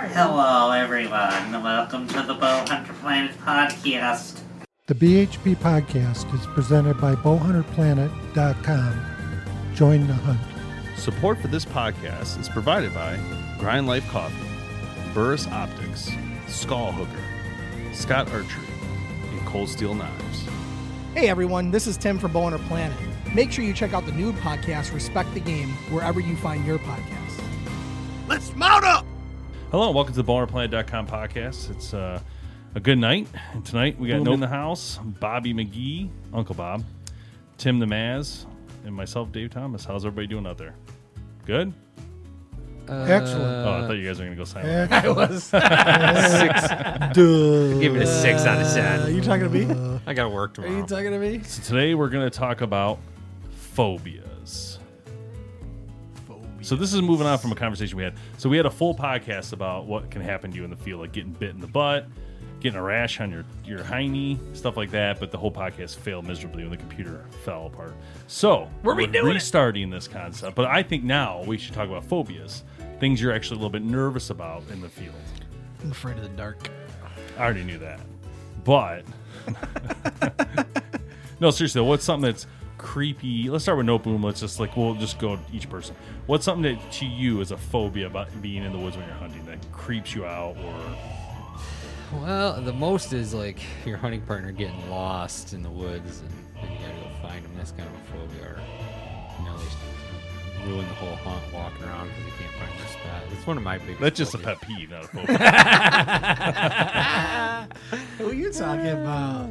Hello, everyone. And welcome to the Bowhunter Planet podcast. The BHP podcast is presented by bowhunterplanet.com. Join the hunt. Support for this podcast is provided by Grind Life Coffee, Burris Optics, Skull Hooker, Scott Archery, and Cold Steel Knives. Hey everyone, this is Tim from Bowhunter Planet. Make sure you check out the new podcast, Respect the Game, wherever you find your podcast. Let's mount up! Hello, and welcome to the BowhunterPlanet.com podcast. It's uh, a good night. And tonight we got no in the house, Bobby McGee, Uncle Bob, Tim the Maz, and myself, Dave Thomas. How's everybody doing out there? Good? Excellent. oh, I thought you guys were going to go silent. Excellent. I was. six. Duh. Give it a six out of Are ten. you talking to me? I gotta work tomorrow. Are tomorrow. you talking to me? So today we're going to talk about phobias. So this is moving on from a conversation we had. So we had a full podcast about what can happen to you in the field, like getting bit in the butt, getting a rash on your your hiney, stuff like that. But the whole podcast failed miserably when the computer fell apart. So We're we're redoing it. restarting this concept. But I think now we should talk about phobias, things you're actually a little bit nervous about in the field. I'm afraid of the dark. I already knew that. But no, seriously, what's something that's creepy? Let's start with no boom. Let's just like we'll just go each person. What's something that to you is a phobia about being in the woods when you're hunting that creeps you out or Well, the most is like your hunting partner getting lost in the woods and then you gotta go find them. That's kind of a phobia. Or, you know, they ruin the whole hunt walking around because you can't find your spot. It's one of my biggest. that's just a phobias. pet peeve, not a phobia. Who are you talking about?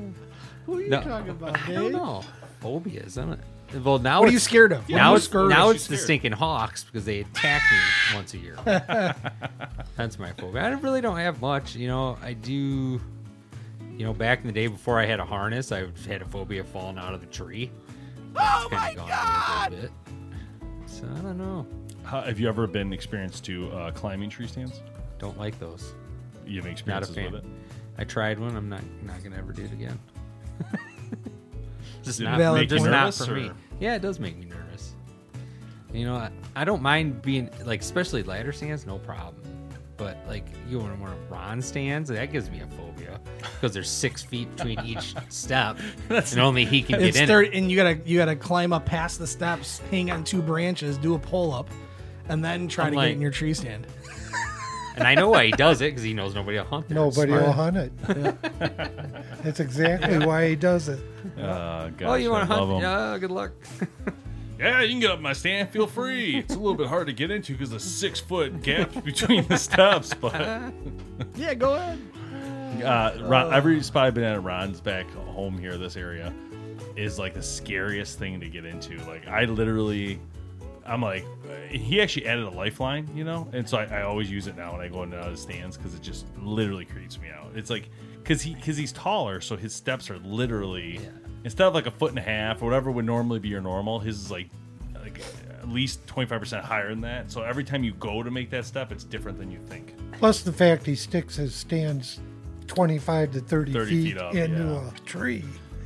Who are you No, talking about, I don't Dave? know. Phobias, isn't it? Well, now What are you scared of? Now What are it's scared now it's the stinking hawks because they attack me once a year. That's my phobia. I really don't have much. You know, I do. You know, back in the day before I had a harness, I had a phobia of falling out of the tree. Oh my god! A little bit. So I don't know. How, have you ever been experienced to uh, climbing tree stands? Don't like those. You have any Not a experiences fan. with it? I tried one. I'm not not gonna ever do it again. just not, Valid make you just point. not for me. or- Yeah, it does make me nervous. You know, I, I don't mind being like, especially ladder stands, no problem. But like you want one of Ron stands, that gives me a phobia because there's six feet between each step, and only he can get It's in. it. and you gotta you gotta climb up past the steps, hang on two branches, do a pull up, and then try I'm to like- get in your tree stand. And I know why he does it because he knows nobody will hunt there. Nobody will hunt it. That's exactly why he does it. Uh, Oh, you want to to hunt? Yeah, good luck. Yeah, you can get up my stand. Feel free. It's a little bit hard to get into because the six foot gaps between the steps. But Yeah, go ahead. uh, Ron, every spot I've been at Ron's back home here, this area, is like the scariest thing to get into. Like I literally, I'm like, he actually added a lifeline, you know, and so I, I always use it now when I go into the stands because it just literally creeps me out. It's like because he because he's taller, so his steps are literally instead of like a foot and a half or whatever would normally be your normal, his is like like at least 25% higher than that. So every time you go to make that step, it's different than you think. Plus the fact he sticks his stands 25 to 30, 30 feet, feet up, into yeah. a tree.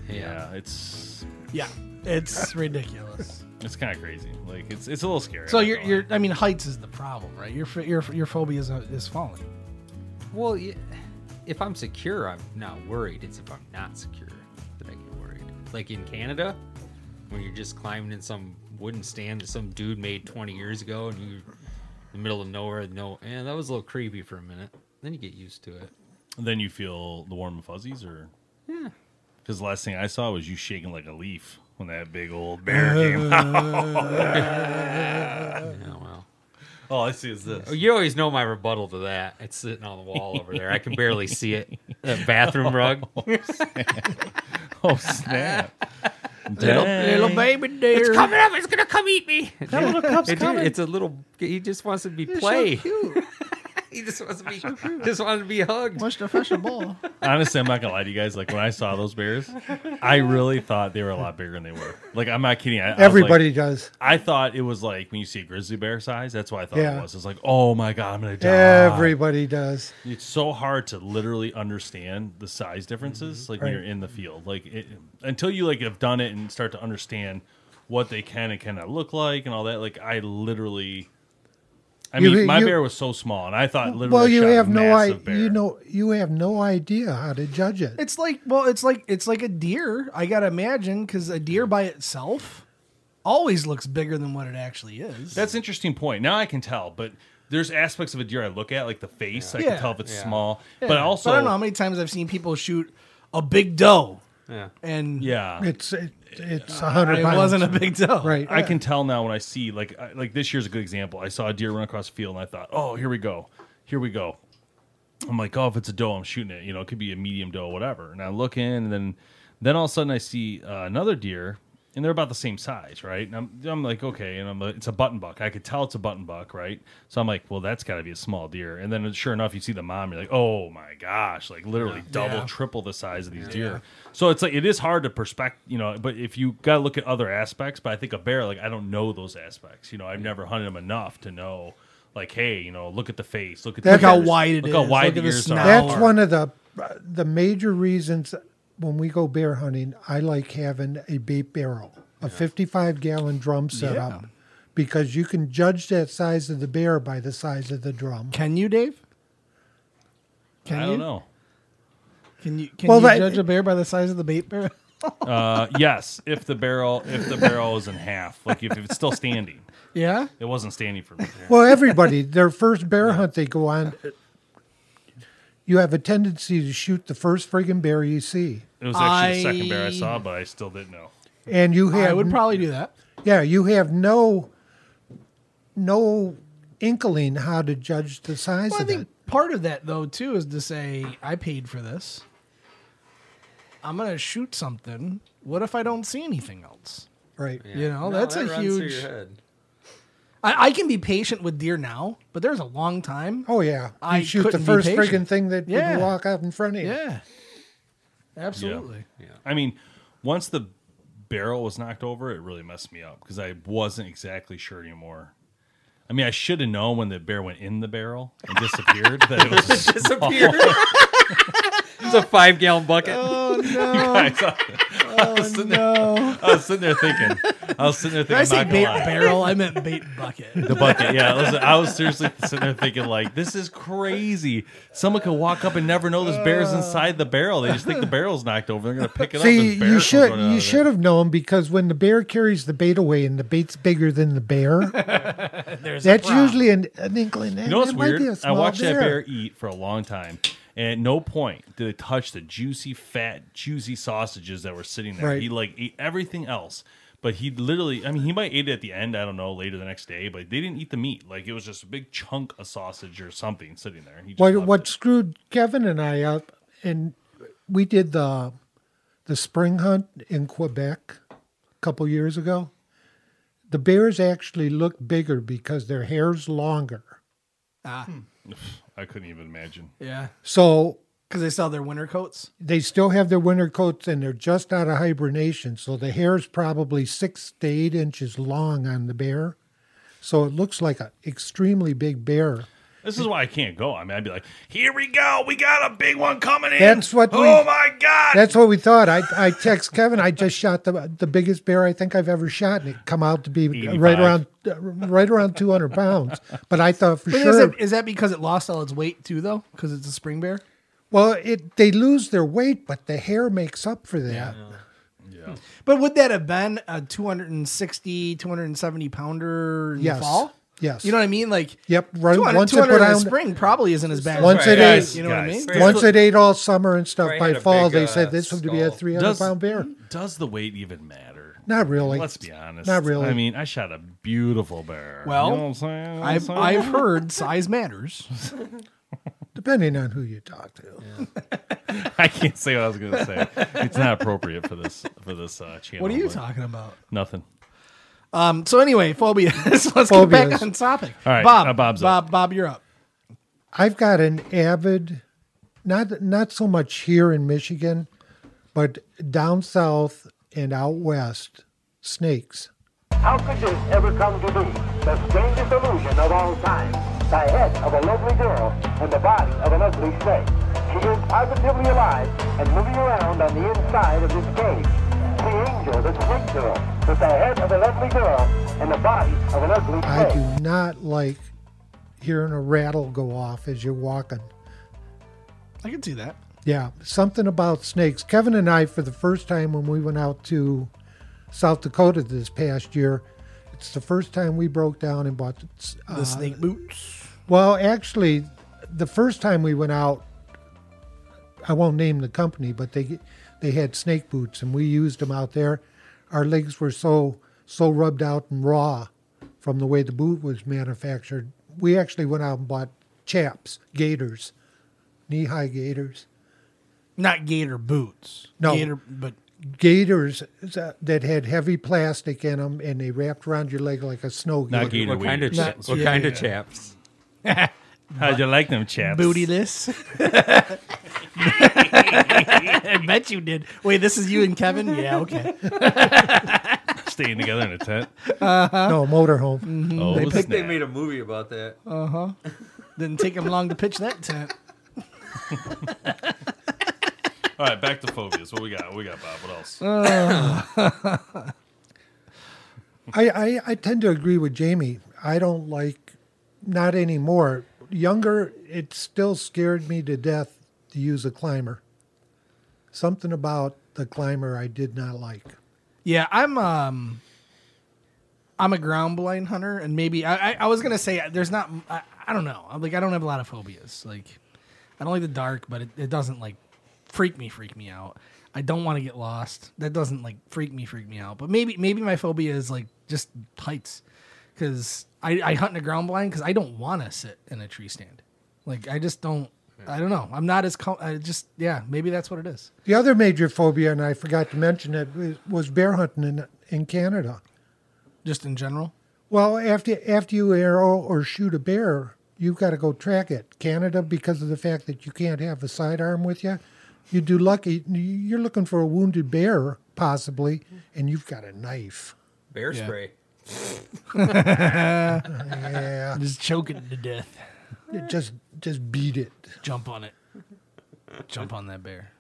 Yeah, it's Yeah, it's ridiculous. It's kind of crazy. Like it's it's a little scary. So I'm you're you're. I mean heights is the problem, right? Your your your phobia is, uh, is falling. Well, yeah, if I'm secure, I'm not worried. It's if I'm not secure that I get worried. Like in Canada, when you're just climbing in some wooden stand that some dude made 20 years ago, and you in the middle of nowhere. No, and that was a little creepy for a minute. Then you get used to it. Then you feel the warm fuzzies, or yeah. Because the last thing I saw was you shaking like a leaf when that big old bear came out. Yeah, well. All I see is this. Oh, you always know my rebuttal to that. It's sitting on the wall over there. I can barely see it. That bathroom rug. Oh, oh snap! Little, little baby deer. It's coming up. It's gonna come eat me. That little cup's It- coming. It's a little. He just wants to be It's so play. cute. he just wants to be. just wanted to be hugged. What's the fish a ball? Honestly, I'm not gonna lie to you guys. Like when I saw those bears, I really thought they were a lot bigger than they were. Like I'm not kidding. I, I was like- Everybody does. I thought it was like when you see a grizzly bear size. That's what I thought Yeah. it was. It's like, oh my god, I'm gonna die. Everybody does. It's so hard to literally understand the size differences, mm-hmm. like when Right. you're in the field. Like it, until you like have done it and start to understand what they can and cannot look like and all that. Like I literally, I You- mean, my you- bear was so small, and I thought literally, Well, you shot a have no massive idea. bear. You know, you have no idea how to judge it. It's like well, it's like it's like a deer. I gotta imagine because a deer by itself always looks bigger than what it actually is. That's an interesting point. Now I can tell, but there's aspects of a deer I look at, like the face. I Yeah. can tell if it's Yeah. small, Yeah. but also, I don't know how many times I've seen people shoot a big doe, Yeah. and yeah, It's it, it's a hundred. it pounds. wasn't a big doe. right. I can tell now when I see like I- like this year's a good example. I saw a deer run across the field and I thought, oh, here we go, here we go. I'm like, oh, if it's a doe, I'm shooting it. You know, it could be a medium doe, whatever. And I look in, and then then all of a sudden I see uh, another deer, and they're about the same size, right? And I'm I'm like, okay, and I'm like, it's a button buck. I could tell it's a button buck, right? So I'm like, well, that's got to be a small deer. And then sure enough, you see the mom, you're like, oh my gosh, like literally double, Yeah. triple the size of these deer. So it's like it is hard to perspect, you know. But if you got to look at other aspects, but I think a bear, like I don't know those aspects. You know, I've never hunted them enough to know. Like, hey, you know, look at the face, look at the Look how ears, wide it look how is, wide look the at the ears snout. are. That's one of the the major reasons when we go bear hunting. I like having a bait barrel, a 55 gallon drum set setup, because you can judge that size of the bear by the size of the drum. Can you, Dave? Can I you? don't know. Can you can Well, you that- judge a bear by the size of the bait barrel? Uh, yes, if the barrel if the barrel is in half, like if, if it's still standing, yeah. it wasn't standing for me. Well, everybody, their first bear hunt they go on, you have a tendency to shoot the first friggin' bear you see, It was actually the second bear I saw, but I still didn't know. and you have I would probably do that. yeah, you have no no inkling how to judge the size Well, I of think it. part of that though too is to say I paid for this. I'm gonna shoot something. What if I don't see anything else? Right. You know, that's that a runs through huge. your head. I, I can be patient with deer now, but there's a long time. Oh yeah, you I shoot the first patient. friggin' thing that would Yeah. walk out in front of you. Yeah, absolutely. Yeah. I mean, once the barrel was knocked over, it really messed me up because I wasn't exactly sure anymore. I mean, I should have known when the bear went in the barrel and disappeared that it was a Disappeared. it's a five gallon bucket. Oh no! I, I was sitting there, no. I was sitting there thinking, I was sitting there Did I thinking, say bait barrel? I meant bait bucket. The bucket, yeah. Listen, I was seriously sitting there thinking, like, this is crazy. Someone could walk up and never know this bear's uh. inside the barrel. They just think the barrel's knocked over. They're gonna pick it up. See, and you should you should have known because when the bear carries the bait away and the bait's bigger than the bear, There's that's usually an, an inkling. Eh, you know what's weird? I watched that bear eat for a long time, and at no point did it touch the juicy, fat, juicy sausages that were sitting there. Right. He like ate everything else, but he literally, I mean, he might eat it at the end. I don't know later the next day, but they didn't eat the meat. Like it was just a big chunk of sausage or something sitting there. He What what it. screwed Kevin and I up, and we did the the spring hunt in Quebec a couple years ago. The bears actually look bigger because their hair's longer. Ah, I couldn't even imagine. yeah, So because they sell their winter coats. they still have their winter coats and they're just out of hibernation. So the hair is probably six to eight inches long on the bear. So it looks like an extremely big bear. This is why I can't go. I mean, I'd be like, "Here we go, we got a big one coming in." That's what we- Oh my god! That's what we thought. I I text Kevin. I just shot the the biggest bear I think I've ever shot, and it come out to be 85. right around uh, right around two hundred pounds. But I thought for But is, it, is that because it lost all its weight too, though? Because it's a spring bear. Well, it they lose their weight, but the hair makes up for that. Yeah. But would that have been a 260, 270 pounder in Yes. the fall? Yes. You know what I mean? Like Yep. Run, 200, once it 200 put in the on, spring probably isn't as bad. Once as it that, is- you know what I guys, mean? once it ate all summer and stuff, Right, by fall big, they uh, said this would be a 300 Does- pound bear. Does the weight even matter? Not really. Let's be honest. Not really. I mean, I shot a beautiful bear. Well, you know what I'm saying? You know what I'm I've saying? I've heard size matters. Depending on who you talk to. I can't say what I was going to say. It's not appropriate for this for this uh, channel. What are you but talking about? Nothing. Um. So anyway, phobias. Let's get Phobias. back on topic. All right, Bob. uh, Bob's up. Bob. Bob, you're up. I've got an avid, not not so much here in Michigan, but down south and out west, snakes. How could this ever come to be? The strangest illusion of all time. The head of a lovely girl and the body of an ugly snake. She is positively alive and moving around on the inside of this cage. The angel, the snake girl, with the head of a lovely girl and the body of an ugly snake. I do not like hearing a rattle go off as you're walking. I can see that. Yeah, something about snakes. Kevin and I, for the first time when we went out to South Dakota this past year, it's the first time we broke down and bought uh, The snake boots. Well, actually, the first time we went out, I won't name the company, but they they had snake boots, and we used them out there. Our legs were so so rubbed out and raw from the way the boot was manufactured. We actually went out and bought chaps, gaiters, knee high gaiters, Not gator boots. No. Gator, but gaiters that had heavy plastic in them, and they wrapped around your leg like a snow Not gator What kind of weight. cha- what yeah, kind of chaps? How'd you like them, chaps? bootyless. I bet you did. Wait, this is you and Kevin? Yeah, okay. Staying together in a tent. Uh-huh. no motorhome. Mm-hmm. Oh, They picked- snap. a movie about that. Uh huh. Didn't take him long to pitch that tent. All right, back to phobias. What we got? What we got, Bob? What else? Uh. I, I, I tend to agree with Jamie. I don't like, not anymore. Younger, it still scared me to death to use a climber. Something about the climber I did not like. Yeah, I'm um I'm a ground blind hunter and maybe I I, I was gonna say there's not I, I don't know. I'm like I don't have a lot of phobias. Like I don't like the dark, but it, it doesn't like freak me freak me out. I don't want to get lost. That doesn't like freak me freak me out. But maybe maybe my phobia is like just heights. Cause I, I hunt in a ground blind because I don't want to sit in a tree stand. Like I just don't I don't know. I'm not as com- I just yeah, maybe that's what it is. The other major phobia, and I forgot to mention it, was, was bear hunting in, in Canada. Just in general. Well, after after you arrow or shoot a bear, you've got to go track it. Canada, because of the fact that you can't have a sidearm with you, you do lucky. You're looking for a wounded bear, possibly, and you've got a knife. Bear Yeah. spray. Yeah, Just choke it to death. just just beat it. Jump on it. Jump on that bear.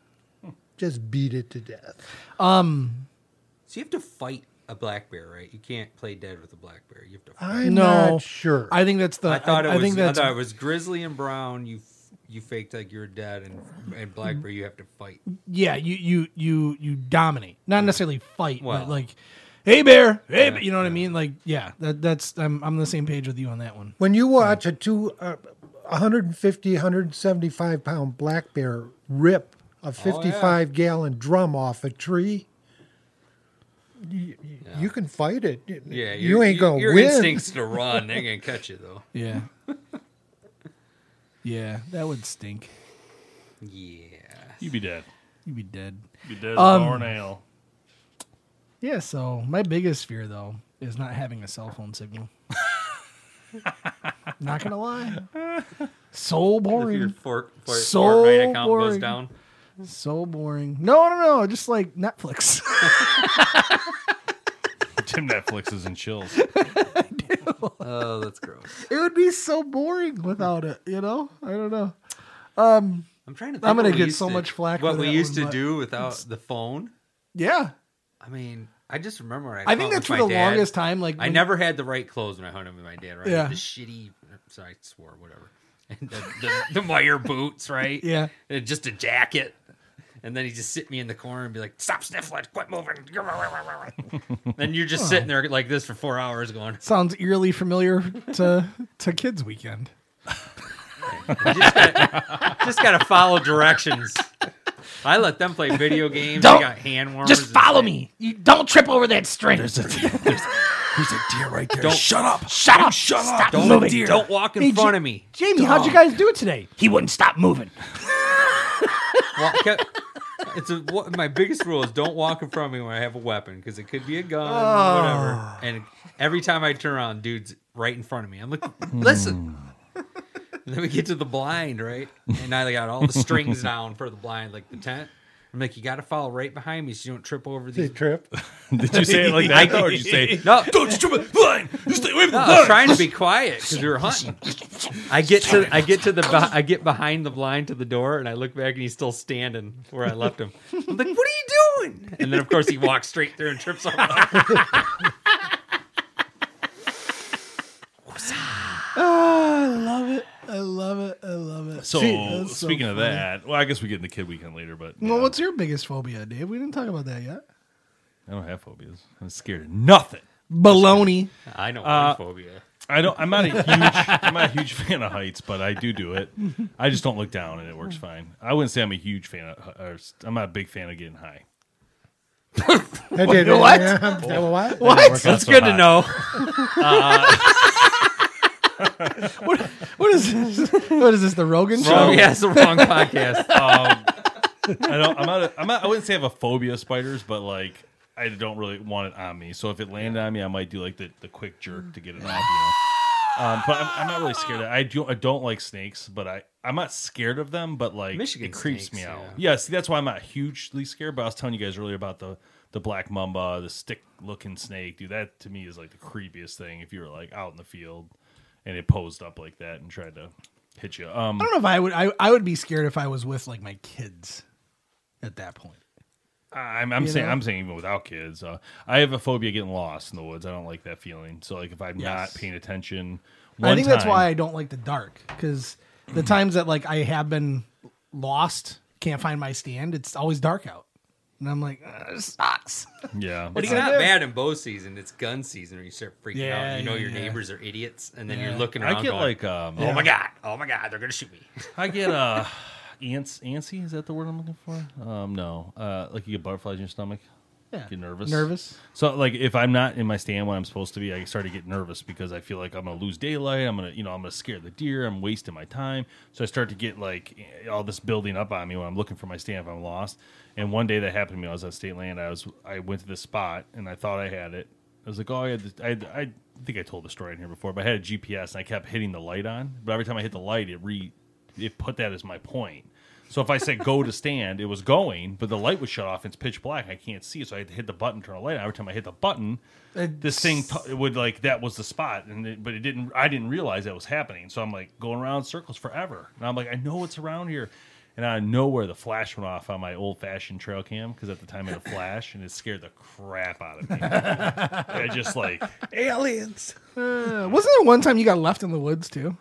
Just beat it to death. Um, So you have to fight a black bear, right? You can't play dead with a black bear. You have to. Fight. I'm no, not sure. I think that's the. I thought it I, was. think I thought it was grizzly and brown. You you faked like you're dead, and and black bear you have to fight. yeah, you you you you dominate, not necessarily fight, Well. but like, hey bear, hey, bear, you know what I mean? Like, yeah, that that's I'm I'm on the same page with you on that one. when you watch a two, uh, 150, 175 pound black bear rip a 55 gallon drum off a tree, you, you can fight it. Yeah, you ain't gonna Your win. instincts to run, they're gonna catch you though. Yeah. yeah, that would stink. Yeah. you'd be dead. You'd be dead. You'd be dead Um, as a nail. Yeah, so my biggest fear though is not having a cell phone signal. not gonna lie. So boring. If your boring. fork, fork, So Fortnite account goes boring. down. So boring. No, no, no. Just like Netflix. Tim Netflix is in chills. Oh, that's gross. it would be so boring without it, you know? I don't know. Um, I'm trying to. Think I'm gonna get so to- much flack for What we that used one, to do without the phone. Yeah. I mean, I just remember. I, I think that's for the dad, longest time. Like I when- never had the right clothes when I hunted with my dad. Right? Yeah. The shitty. Sorry, I swore. Whatever. And the, the, the wire boots, right? Yeah. And just a jacket. And then he just sit me in the corner and be like, "Stop sniffling, quit moving." and you're just sitting there like this for four hours, going, Sounds eerily familiar to to Kids Weekend. Just gotta, just gotta follow directions. I let them play video games. Don't- they got hand warmers. Just follow me. You don't trip over that string. There's a there's, there's a deer right there. Don't- shut up. Shut up. Shut Stop Don't, moving. don't walk in Hey, front Ja- of me. Jamie, how'd you guys do it today? He wouldn't stop moving. Walk, it's a, what, my biggest rule is don't walk in front of me when I have a weapon because it could be a gun, or whatever. Ah. And every time I turn around, dude's right in front of me. I'm like, hmm. listen. And then we get to the blind, right? And I got all the strings down for the blind, like the tent. I'm like, you got to follow right behind me so you don't trip over They these. trip. Did you say it like that though, or did you say No, don't you trip blind? You stay away from No, the I was blind. trying to be quiet because we were hunting. I get to I get to the I get behind the blind to the door and I look back and he's still standing where I left him. I'm like, "What are you doing?" And then of course he walks straight through and trips over. Oh, ah, I love it. I love it. I love it. So That's so speaking of funny. that, well, I guess we get into kid weekend later, but Well, yeah, what's your biggest phobia, Dave? We didn't talk about that yet. I don't have phobias. I'm scared of nothing. Baloney. I know Uh, one phobia. I don't. I'm not a huge. I'm not a huge fan of heights, but I do do it. I just don't look down, and it works fine. I wouldn't say I'm a huge fan of. Or, I'm not a big fan of getting high. I. What? What? What? That's good to know. What is this? What is this? The Rogan show? Oh, yeah, it's the wrong podcast. Um, I don't. I'm not. A, I'm not. I wouldn't say I have a phobia of spiders, but like I don't really want it on me. So if it landed on me, I might do like the, the quick jerk to get it off. You know. Um, but I'm, I'm not really scared. Of, I do. I don't like snakes, but I I'm not scared of them. But like Michigan it creeps snakes, me out. yeah. Yeah. See, that's why I'm not hugely scared. But I was telling you guys earlier about the the black mamba, the stick looking snake. Dude, that to me is like the creepiest thing. If you were like out in the field and it posed up like that and tried to hit you. Um, I don't know if I would. I, I would be scared if I was with like my kids at that point. I'm, I'm You saying know? I'm saying even without kids, uh, I have a phobia getting lost in the woods. I don't like that feeling. So like if I'm Yes. not paying attention, I think that's why I don't like the dark because the times that like I have been lost, can't find my stand, it's always dark out, and I'm like, "Uh, this sucks. Yeah, But It's not do? bad in bow season. It's gun season where you start freaking Yeah, out. You know yeah, your yeah. neighbors are idiots, and then Yeah. you're looking around. I around. get going, like um, oh my god, oh my god, they're gonna shoot me. I get uh, ants, antsy. Is that the word I'm looking for? Um, no, uh, like you get butterflies in your stomach. Yeah. Get nervous. Nervous. So like if I'm not in my stand when I'm supposed to be, I start to get nervous because I feel like I'm gonna lose daylight. I'm gonna, you know, I'm gonna scare the deer. I'm wasting my time. So I start to get like all this building up on me when I'm looking for my stand if I'm lost. And one day that happened to me. I was at state land. I was I went to this spot and I thought I had it. I was like, oh, I had. This, I, had- I think I told the story in here before, but I had a GPS and I kept hitting the light on. But every time I hit the light, it re it put that as my point. So if I said go to stand, it was going, but the light was shut off. And it's pitch black. I can't see, so I had to hit the button, to turn the light on. Every time I hit the button, this thing t- it would like that was the spot, and it, but it didn't. I didn't realize that was happening. So I'm like going around circles forever, and I'm like, I know it's around here, and out of nowhere the flash went off on my old fashioned trail cam because at the time it had a flash, and it scared the crap out of me. I just like Aliens. Uh, wasn't there one time you got left in the woods too?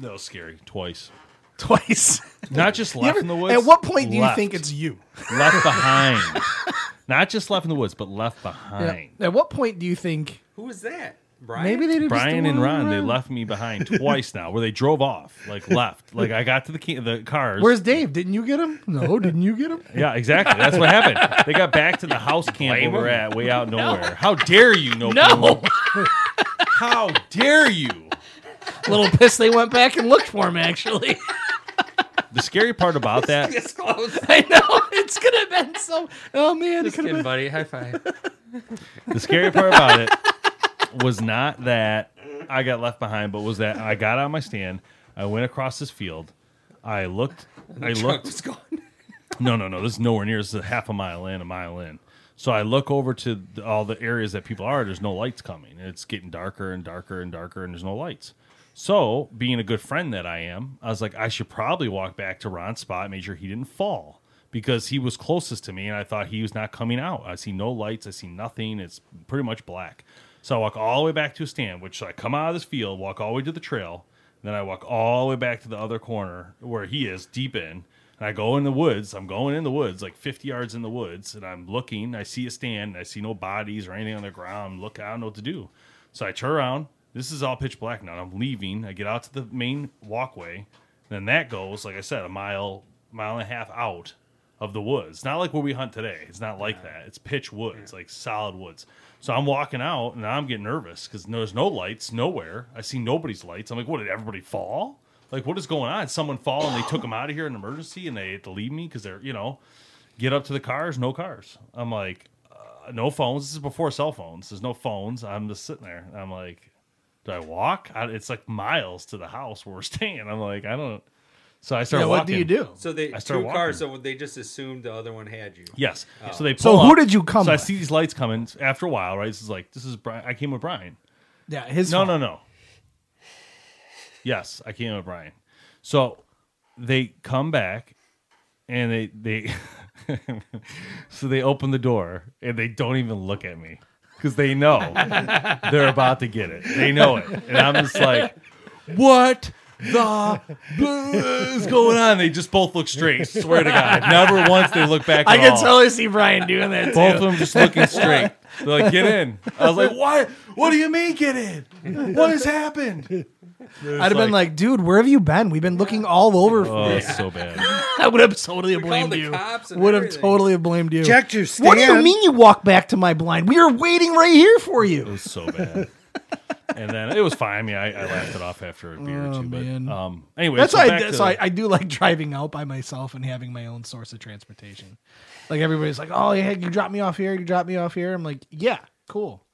that was scary twice. Twice. Not just left ever- in the woods. At what point do you think it's you? left behind? Not just left in the woods, but left behind. At what point do you think Who was that? Brian. maybe they did Brian and Ron, they left me behind twice now, where they drove off, like left. Like I got to the key, the cars. Where's Dave? Didn't you get him? No, didn't you get him? Yeah, exactly. That's what happened. They got back to the house camp Blame where we're at, way out nowhere. How dare you, no? No. How dare you? Little pissed they went back and looked for him. Actually, The scary part about that, This close. I know it's gonna have been so. Oh man, it Just could have kidding, been. buddy. High five. the scary part about it was not that I got left behind, but was that I got on my stand. I went across this field. I looked. I looked. was gone. No, no, no. This is nowhere near. This is a half a mile in, a mile in. So I look over to the, all the areas that people are. There's no lights coming. It's getting darker and darker and darker, and there's no lights. So, being a good friend that I am, I was like, I should probably walk back to Ron's spot, make sure he didn't fall because he was closest to me, and I thought he was not coming out. I see no lights. I see nothing. It's pretty much black. So I walk all the way back to a stand, which I come out of this field, walk all the way to the trail, then I walk all the way back to the other corner where he is, deep in. And I go in the woods. I'm going in the woods, like 50 yards in the woods, and I'm looking. I see a stand. I see no bodies or anything on the ground. Look, I don't know what to do. So I turn around. This is all pitch black now. I'm leaving. I get out to the main walkway. Then that goes, like I said, a mile, mile and a half out of the woods. Not like where we hunt today. It's not like that. It's pitch woods, like solid woods. So I'm walking out and I'm getting nervous because there's no lights nowhere. I see nobody's lights. I'm like, what did everybody fall? Like, what is going on? Someone fall and they took them out of here in an emergency and they had to leave me because they're, you know, get up to the cars, no cars. I'm like, uh, no phones. This is before cell phones. There's no phones. I'm just sitting there. I'm like, do I walk? I, it's like miles to the house where we're staying. I'm like, I don't. So I start Yeah, walking. what do you do? So they I two start cars. So they just assumed the other one had you. Yes. Oh. So they So pull who up. did you come So I see these lights coming after a while, right? This is like this is Brian. I came with Brian. Yeah, his No, fault. no, no. Yes, I came with Brian. So they come back and they they so they open the door and they don't even look at me because they know they're about to get it. They know it, and I'm just like, what the is going on? They just both look straight. Swear to God, never once they look back. I can all. totally see Brian doing that too. Both of them just looking straight. They're like, get in. I was like, what? What do you mean, get in? What has happened? I'd have been like, dude, where have you been? We've been looking all over oh, for oh, you. it's so bad. I would have totally We blamed you. Would have totally blamed you. Check your What do you mean you walk back to my blind? We are waiting right here for you. It you. was so bad. And then it was fine. I mean, I, I laughed it off after a beer or Oh, two. But man. um, anyway, That's so why. I, back that's to- why I do like driving out by myself and having my own source of transportation. Like everybody's like, "Oh, yeah, you drop me off here. You drop me off here." I'm like, "Yeah, cool,"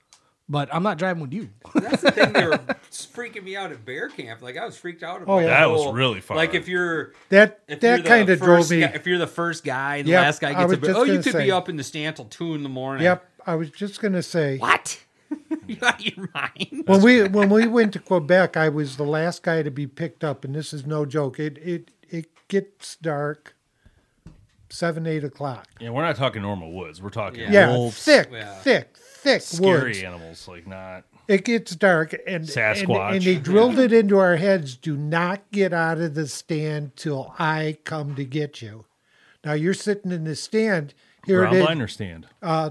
but I'm not driving with you. That's the thing. They were freaking me out at bear camp. Like I was freaked out. About Oh, yeah. the That was whole- really far. Like if you're That if you're that the kind of drove first me. guy- if you're the first guy the Yep, last guy I gets was a bear, just oh, you gonna could say. be up in the stand till two in the morning. Yep, I was just gonna say What? you out of your mind? when we when we went to Quebec, I was the last guy to be picked up, and this is no joke. It it it gets dark seven eight o'clock. yeah, we're not talking normal woods. We're talking Yeah. Yeah, wolves, thick, Yeah. thick, thick scary woods. animals. Like not. It gets dark, and and, Sasquatch. and they drilled it into our heads: do not get out of the stand till I come to get you. Now you're sitting in the stand. Here Ground it is, blind or stand? uh,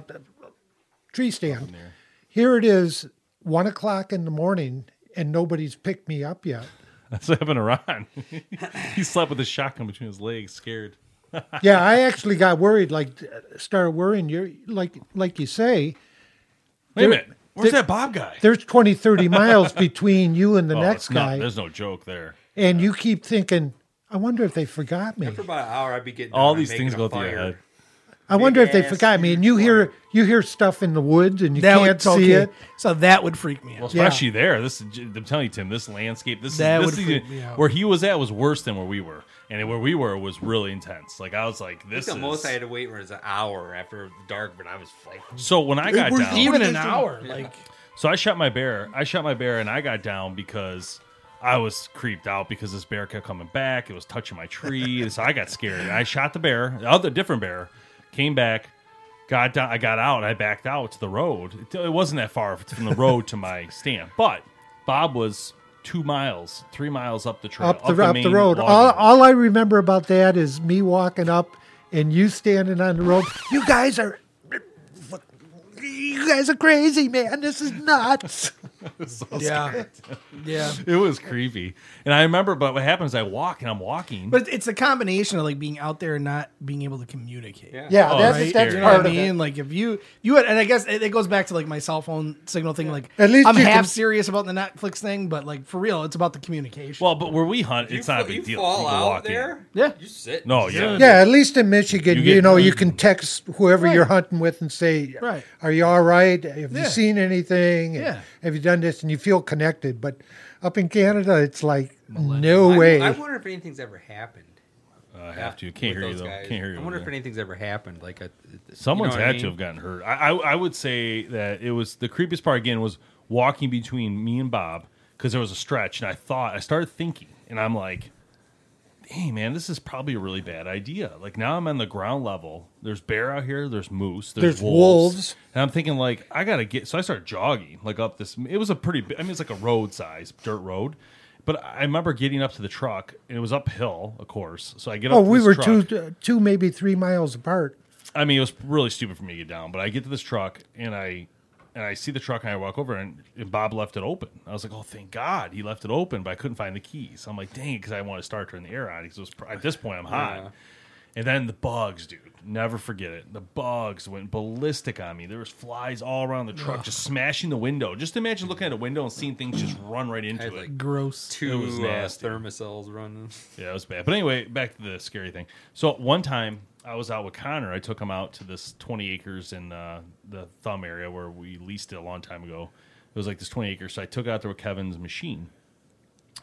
tree stand. Here it is, one o'clock in the morning, and nobody's picked me up yet. That's what happened to Ron. he slept with a shotgun between his legs, scared. yeah, I actually got worried. Like, started worrying. You're like, like you say, Wait a minute. Where's there- that Bob guy? there's 20, 30 miles between you and the Oh, next it's not- guy, there's no joke there. and you keep thinking, I wonder if they forgot me. After about an hour, I'd be getting All these things a go through your head. I wonder if they Big-ass forgot me. And you hear you hear stuff in the woods, and you That can't would see okay. it. So that would freak me Well, out. Yeah. especially there. This is, I'm telling you, Tim. This landscape, this That is would this is freak even- me out. where he was at was worse than where we were, and where we were was really intense. Like I was like, I think this the most I had to wait was an hour after dark, but I was like, so when I got down, Even an hour, like So I shot my bear. I shot my bear, and I got down because I was creeped out because this bear kept coming back. It was touching my tree, and so I got scared. And I shot the bear, the other different bear, came back, got down. I got out. and I backed out to the road. It, it wasn't that far from the road to my stand, but Bob was two miles, three miles up the trail, up the, up the main road. All, road. all I remember about that is me walking up and you standing on the road. You guys are, you guys are crazy, man. This is nuts. yeah, yeah. It was creepy, and I remember. But what happens? I walk, and I'm walking. But it's a combination of like being out there and not being able to communicate. yeah. Yeah, Oh, that's right. that's You know what part I of mean? it. Like if you you had, and I guess it, it goes back to like my cell phone signal thing. Like At least I'm half can- serious about the Netflix thing, but like for real, it's about the communication. well, but where we hunt, You it's not a big you deal. fall You can out walk in. there. Yeah. you sit. No, yeah. Yeah, at least in Michigan, You you, get- know, you can text whoever you're hunting with and say, Right. "Are you all right? Have Yeah. you seen anything? Yeah. Have you done this?" And you feel connected. But up in Canada, it's like no I, way. I wonder if anything's ever happened. Uh, I have to. Can't hear you though. guys. Can't hear you. I wonder if there. anything's ever happened. Like a Someone's you know had I to have gotten hurt. I, I I would say that it was the creepiest part again was walking between me and Bob because there was a stretch, and I thought I started thinking, and I'm like, "Hey man, this is probably a really bad idea." Like now I'm on the ground level. There's bear out here. There's moose. There's, There's wolves. wolves. And I'm thinking like I gotta get. So I start jogging like up this. It was a pretty. I mean, it's like a road size dirt road. But I remember getting up to the truck, and it was uphill, of course. So I get Oh, up. to we were truck. two, two, maybe three miles apart. I mean, it was really stupid for me to get down, but I get to this truck and I and I see the truck and I walk over and, and Bob left it open. I was like, oh, thank God he left it open, but I couldn't find the keys. I'm like, dang, it, because I want to start turning the air on. Because at this point I'm hot. Yeah. And then the bugs, dude, never forget it. The bugs went ballistic on me. There was flies all around the truck, just smashing the window. Just imagine looking at a window and seeing things just run right into it. like, Gross. Two It was uh, Thermacells running. Yeah, it was bad. But anyway, back to the scary thing. So one time I was out with Connor. I took him out to this 20 acres in uh, the Thumb area where we leased it a long time ago. It was like this 20 acres. So I took out there with Kevin's machine.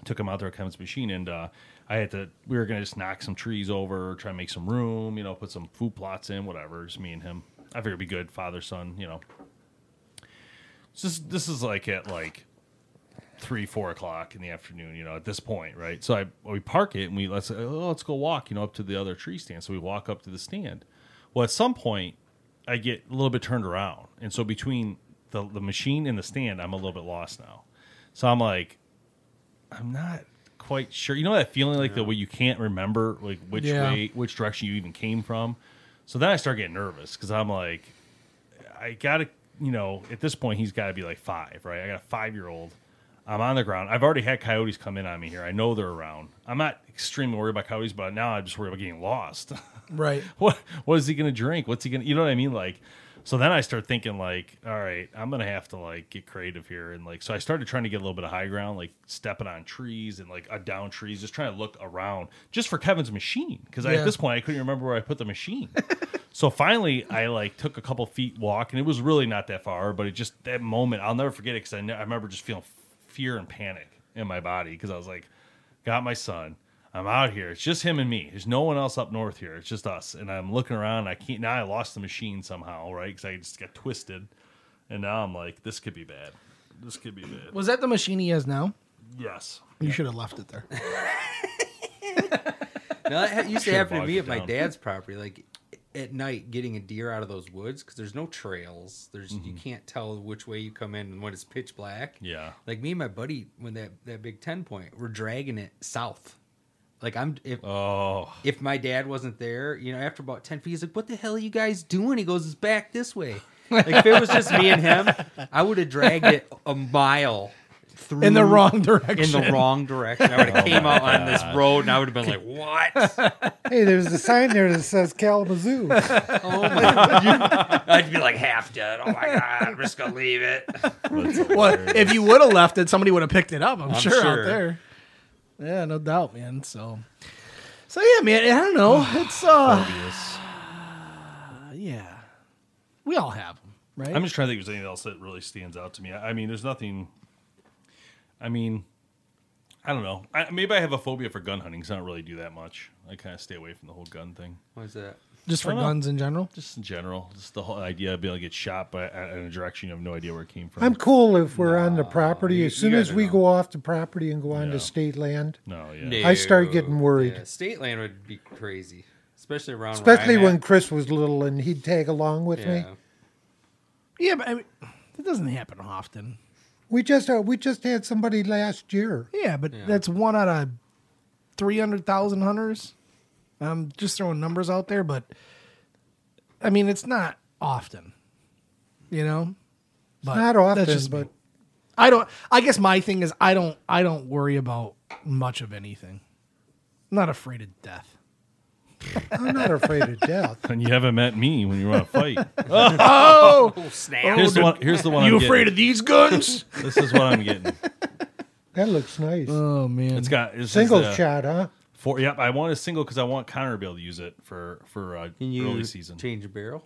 Took him out there with Kevin's machine, and uh, I had to. We were gonna just knock some trees over, try and make some room. You know, put some food plots in, whatever. Just me and him. I figured it'd be good, father son. You know. This this is like at like three, four o'clock in the afternoon, you know, at this point, right? So I we park it and we let's oh, let's go walk, you know, up to the other tree stand. So we walk up to the stand. Well, at some point, I get a little bit turned around, and so between the the machine and the stand, I'm a little bit lost now. So I'm like, I'm not quite sure. You know that feeling like the way you can't remember like which Yeah. way, which direction you even came from. So then I start getting nervous because I'm like, I gotta, you know, at this point he's got to be like five, right? I got a five year old. I'm on the ground. I've already had coyotes come in on me here. I know they're around. I'm not extremely worried about coyotes, but now I'm just worried about getting lost. Right. what what is he gonna drink? What's he gonna? You know what I mean? Like, so then I start thinking like, all right, I'm gonna have to like get creative here, and like, so I started trying to get a little bit of high ground, like stepping on trees and like uh, down trees, just trying to look around, just for Kevin's machine, because Yeah. at this point I couldn't remember where I put the machine. so finally, I like took a couple feet walk, and it was really not that far, but it just that moment I'll never forget it because I, ne- I remember just feeling fear and panic in my body because I was like, got my son. I'm out here. It's just him and me. There's no one else up north here. It's just us. And I'm looking around. I can't. Now I lost the machine somehow, right? Because I just got twisted. And now I'm like, this could be bad. This could be bad. Was that the machine he has now? Yes. You should have left it there. No, that ha- used to Should've happen to bogged me it at my down. dad's property. Like at night, getting a deer out of those woods because there's no trails. There's Mm-hmm. you can't tell which way you come in and when it's pitch black. Yeah. Like me and my buddy, when that that big ten point, we're dragging it south. Like I'm if Oh. if my dad wasn't there, you know, after about ten feet, he's like, "What the hell are you guys doing?" He goes, "It's back this way." Like if it was just me and him, I would have dragged it a mile through In the wrong direction. in the wrong direction. I would have came out on this road and I would have been like, "What?" Hey, there's a sign there that says Kalamazoo. Oh my god! I'd be like half dead. Oh my god! I'm just gonna leave it. Well, if you would have left it, somebody would have picked it up. I'm, I'm sure, sure. out there. Yeah, no doubt, man. So, so yeah, man. I don't know. It's uh, Phobias. yeah, we all have them, right? I'm just trying to think if there's anything else that really stands out to me. I I mean, there's nothing. I mean, I don't know. I, maybe I have a phobia for gun hunting, Cause I don't really do that much. I kind of stay away from the whole gun thing. Why is that? just for I know. guns in general. Just in general, just the whole idea of being able to get shot by in a direction you have no idea where it came from. I'm cool if we're on the property. you- As soon you as guys we are go off the property and go on Yeah. to state land, no, yeah. I start getting worried. Yeah, state land would be crazy, especially around. especially where I'm when at. Chris was little and he'd tag along with me. Yeah. Yeah, but I mean, it doesn't happen often. We just uh, we just had somebody last year. Yeah, but that's one out of three hundred thousand hunters. I'm just throwing numbers out there, but I mean, it's not often. You know, but Not that's often, just me. but I don't. I guess my thing is I don't. I don't worry about much of anything. I'm not afraid of death. I'm not afraid of death. And you haven't met me when you want to fight. Oh, Oh snap! Here's the one. Here's the one. you I'm afraid getting. of these guns? This is what I'm getting. That looks nice. oh man, It's got this is Single the- shot, huh? For yep, I want a single because I want Connor to be able to use it for for uh, Can you early season. change the barrel?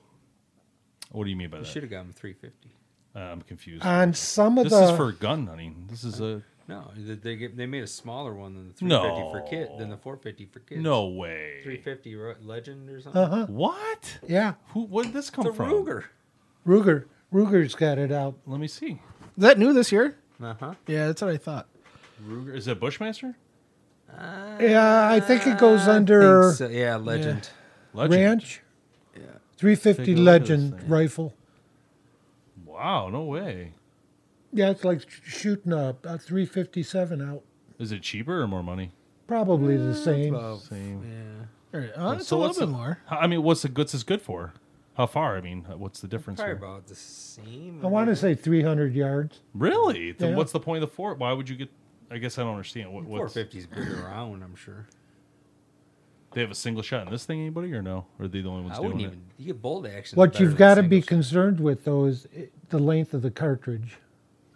What do you mean by You that? should have gotten 350. Uh, I'm confused. On some of this the is for gun hunting. This is a No, they they, get, they made a smaller one than the 350 for kid than the 450 for kids. no way. 350 Legend or something. uh-huh. What? Yeah, Who? Where did this come It's a from? Ruger. Ruger. Ruger's got it out. Let me see. is that new this year? Uh huh. Yeah, that's what I thought. Ruger is it Bushmaster? Yeah, I think it goes under yeah, Legend. Legend. ranch. Yeah. 350 Take a look at Legend rifle. Wow, no way. Yeah, it's like shooting a, a 357 out. Is it cheaper or more money? Probably the same. Well, Same. yeah. Or, uh, it's So a what's little bit more. I mean, what's the what's this good for? How far? I mean, what's the difference? Probably here? about the same. I want to say 300 yards. Really? Then Yeah. what's the point of the fort? Why would you get? I guess I don't understand. What, Four what's, fifty's good around. I'm sure. they have a single shot in this thing? Anybody or no? Or are they the only ones I doing wouldn't it? even. You get bolt action. What you've got to be concerned with, though, is i- the length of the cartridge.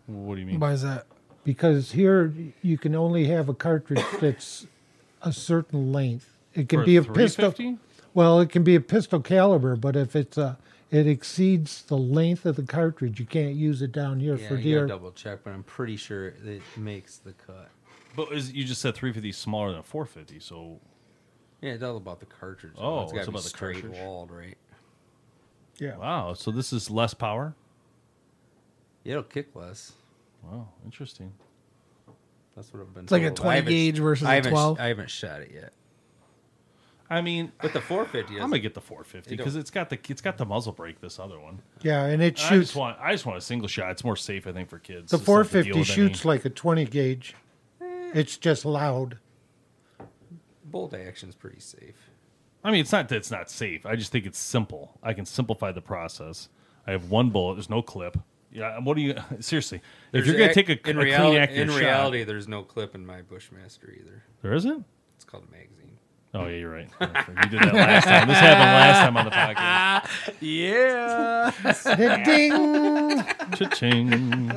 What do you mean? Why is that? Because here you can only have a cartridge that's a certain length. It can For be a pistol. Well, it can be a pistol caliber, but if it's a, it exceeds the length of the cartridge, you can't use it down here Yeah, for you deer. gotta double check, but I'm pretty sure it makes the cut. But is, you just said 350 is smaller than a 450, so Yeah, it's all about the cartridge. Oh, it's it's be about the straight cartridge. walled, right? Yeah. wow. So this is less power. Yeah, it'll kick less. Wow, interesting. That's what I've been. It's like a 20 haven't- gauge versus I a haven't 12? I haven't shot it yet. I mean, With the 450. I'm gonna get the 450 It don't- because it's got the it's got the muzzle brake. This other one. Yeah, and it I shoots. just want I just want a single shot. It's more safe, I think, for kids. The Just not to deal 450 with shoots any- like a 20 gauge. Eh. It's just loud. bolt action's pretty safe. I mean, it's not that it's not safe. I just think it's simple. I can simplify the process. I have one bullet. There's no clip. Yeah. What do you seriously? if you're gonna take a, in a reality, clean, accurate in shot, reality, there's no clip in my Bushmaster either. there isn't. It's called a magazine. Oh yeah, you're right. You did that last time. This happened last time on the podcast. Yeah. Ding! Cha-ching.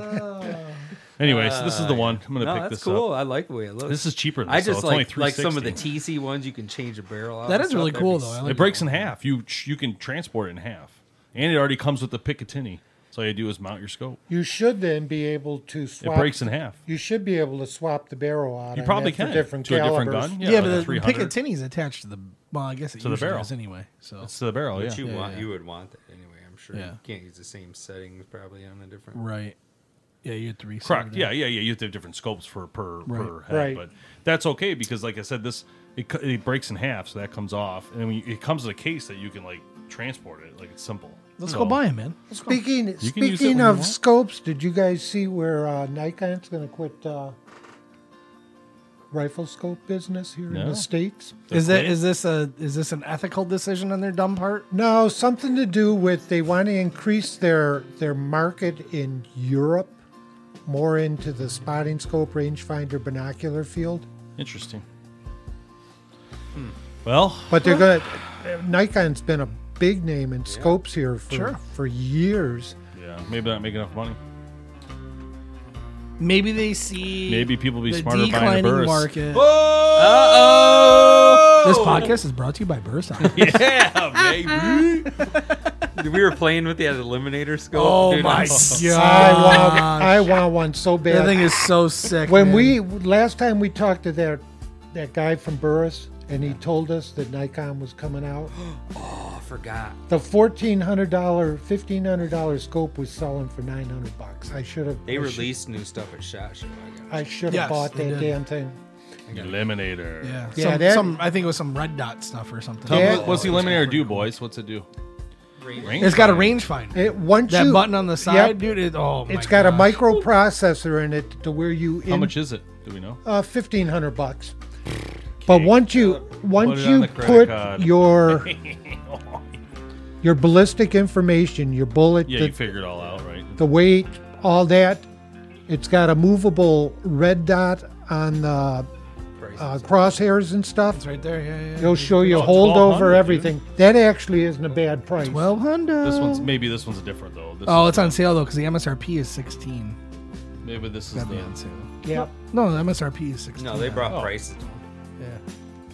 Anyway, so this is the uh, one. I'm gonna No, pick that's this cool. up. I like the way it looks. This is cheaper than I this, so just it's only like like some of the TC ones. You can change the barrel out. That and is really cool, though. I like It breaks in half. You you can transport it in half, and it already comes with the Picatinny. So all you do is mount your scope. You should then be able to swap. It breaks in half. You should be able to swap the barrel out. You probably can different to a different calibers. gun. Yeah, like a but the, the 300. Picatinny's attached to the. Well, I guess it To the usually barrel. is anyway. So It's to the barrel. But Yeah. you Yeah, want yeah. you would want that anyway. I'm sure Yeah. you can't use the same settings probably on a different. right. Yeah, you have to reset. Correct. it. Yeah, yeah, yeah. You have to have different scopes for per per head, Right. but that's okay because, like I said, this it, it breaks in half, so that comes off, and then when you, it comes in a case that you can like transport it. Like it's simple. Let's So- go buy him, man. Let's. Speaking can speaking of scopes, did you guys see where uh, Nikon's going to quit uh, rifle scope business here in the states? Is that is this a is this an ethical decision on their dumb part? No, something to do with they want to increase their their market in Europe, more into the spotting scope, rangefinder, binocular field. Interesting. Well, But they're going to. Nikon's been a big name in scopes here for Sure. for years. yeah, maybe not making enough money. Maybe they see Maybe people be the smarter buying a Burris. market. Oh, This podcast is brought to you by Burris. yeah, baby. we were playing with the eliminator scope. oh dude, my I'm I want god! I want one so bad. That thing is so sick. when man. we last time we talked to that that guy from Burris, and he told us that Nikon was coming out. Oh, I forgot. The fourteen hundred dollar, fifteen hundred dollar scope was selling for nine hundred bucks. I should have. They I should- released new stuff at Shot Show. I. I should have Yes, bought they that did. damn thing. Eliminator. yeah, Yeah, some, that- some I think it was some red dot stuff or something. Tell me Yeah. what's the eliminator do, boys? What's it do? Range It's got a range finder. rangefinder. It once that you button on the side, Yep. dude. It, oh, It's my got a gosh. microprocessor in it to where you in How much is it? Do we know? uh, fifteen hundred bucks. But once you once it you put card. your your ballistic information, your bullet, Yeah, the, you figured it all out, right? the weight, all that, it's got a movable red dot on the uh, crosshairs and stuff. It's right there. Yeah, yeah. It'll show you Oh, holdover, 1200, everything. That actually isn't a bad price. Twelve hundred. This one's maybe this one's different though. This Oh, it's on sale though because the MSRP is sixteen. maybe this is Gotta be the. on sale. yeah. No, the MSRP is sixteen. No, they brought Oh. prices. Yeah.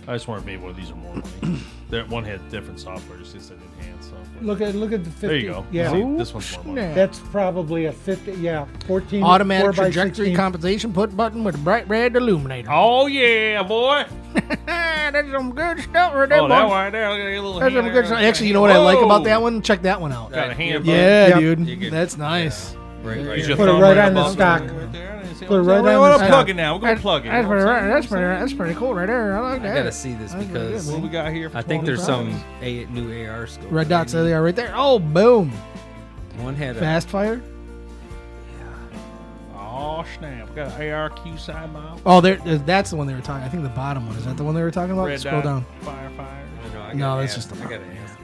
I just wondered maybe one of these are more money. that one had different software, just said enhanced software. Look at look at the fifty. there you go. Yeah, See, this one's more money. that's probably a fifty. Yeah, fourteen. Automatic 4 trajectory 16. compensation put button with a bright red illuminator. Oh yeah, boy! That's some good stuff right there, Oh, that boy. one there. Look at that little That's some good stuff. Actually, you know what I like about that one? Check that one out. Got a hand. Yeah, Yep. Dude. get- That's nice. Right, right. Use Put it right on the above stock. Right there. And you see Put it what right I'm on saying? the What I'm plugging now. We're going to plug it. That's know pretty, what right. I'm That's pretty, that's pretty cool right there. I like I that. gotta see this That's pretty because good, What we got here? For I think there's 20 some a, new AR scope. Red dots, there they are right there. Oh, boom. One had a Fast fire. Oh Oh snap! We got an ARQ side mount. Oh, there. there- That's the one they were talking. I think the bottom one is that the one they were talking about. Red Scroll dot down. Firefighter. No, I No, gotta that's ask- just a I gotta ask.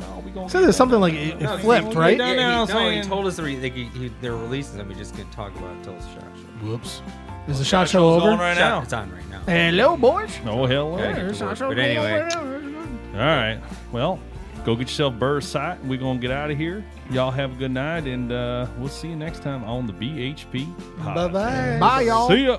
No, we gonna So there's something like it, it No, flipped, he- right? Yeah, he, Down now no, saying- he told us that we, they, he, they're releasing them. We just can talk about it until it's shot show. Whoops. Is the shot show show's over? on right Shot- now. It's on right now. Hello, boys. Oh hell no. Yeah, get to work. But anyway, All right. Well, go get yourself Burr's site. We're gonna get out of here. Y'all have a good night, and uh, we'll see you next time on the BHP. Bye Podcast. bye. Bye, y'all. See ya.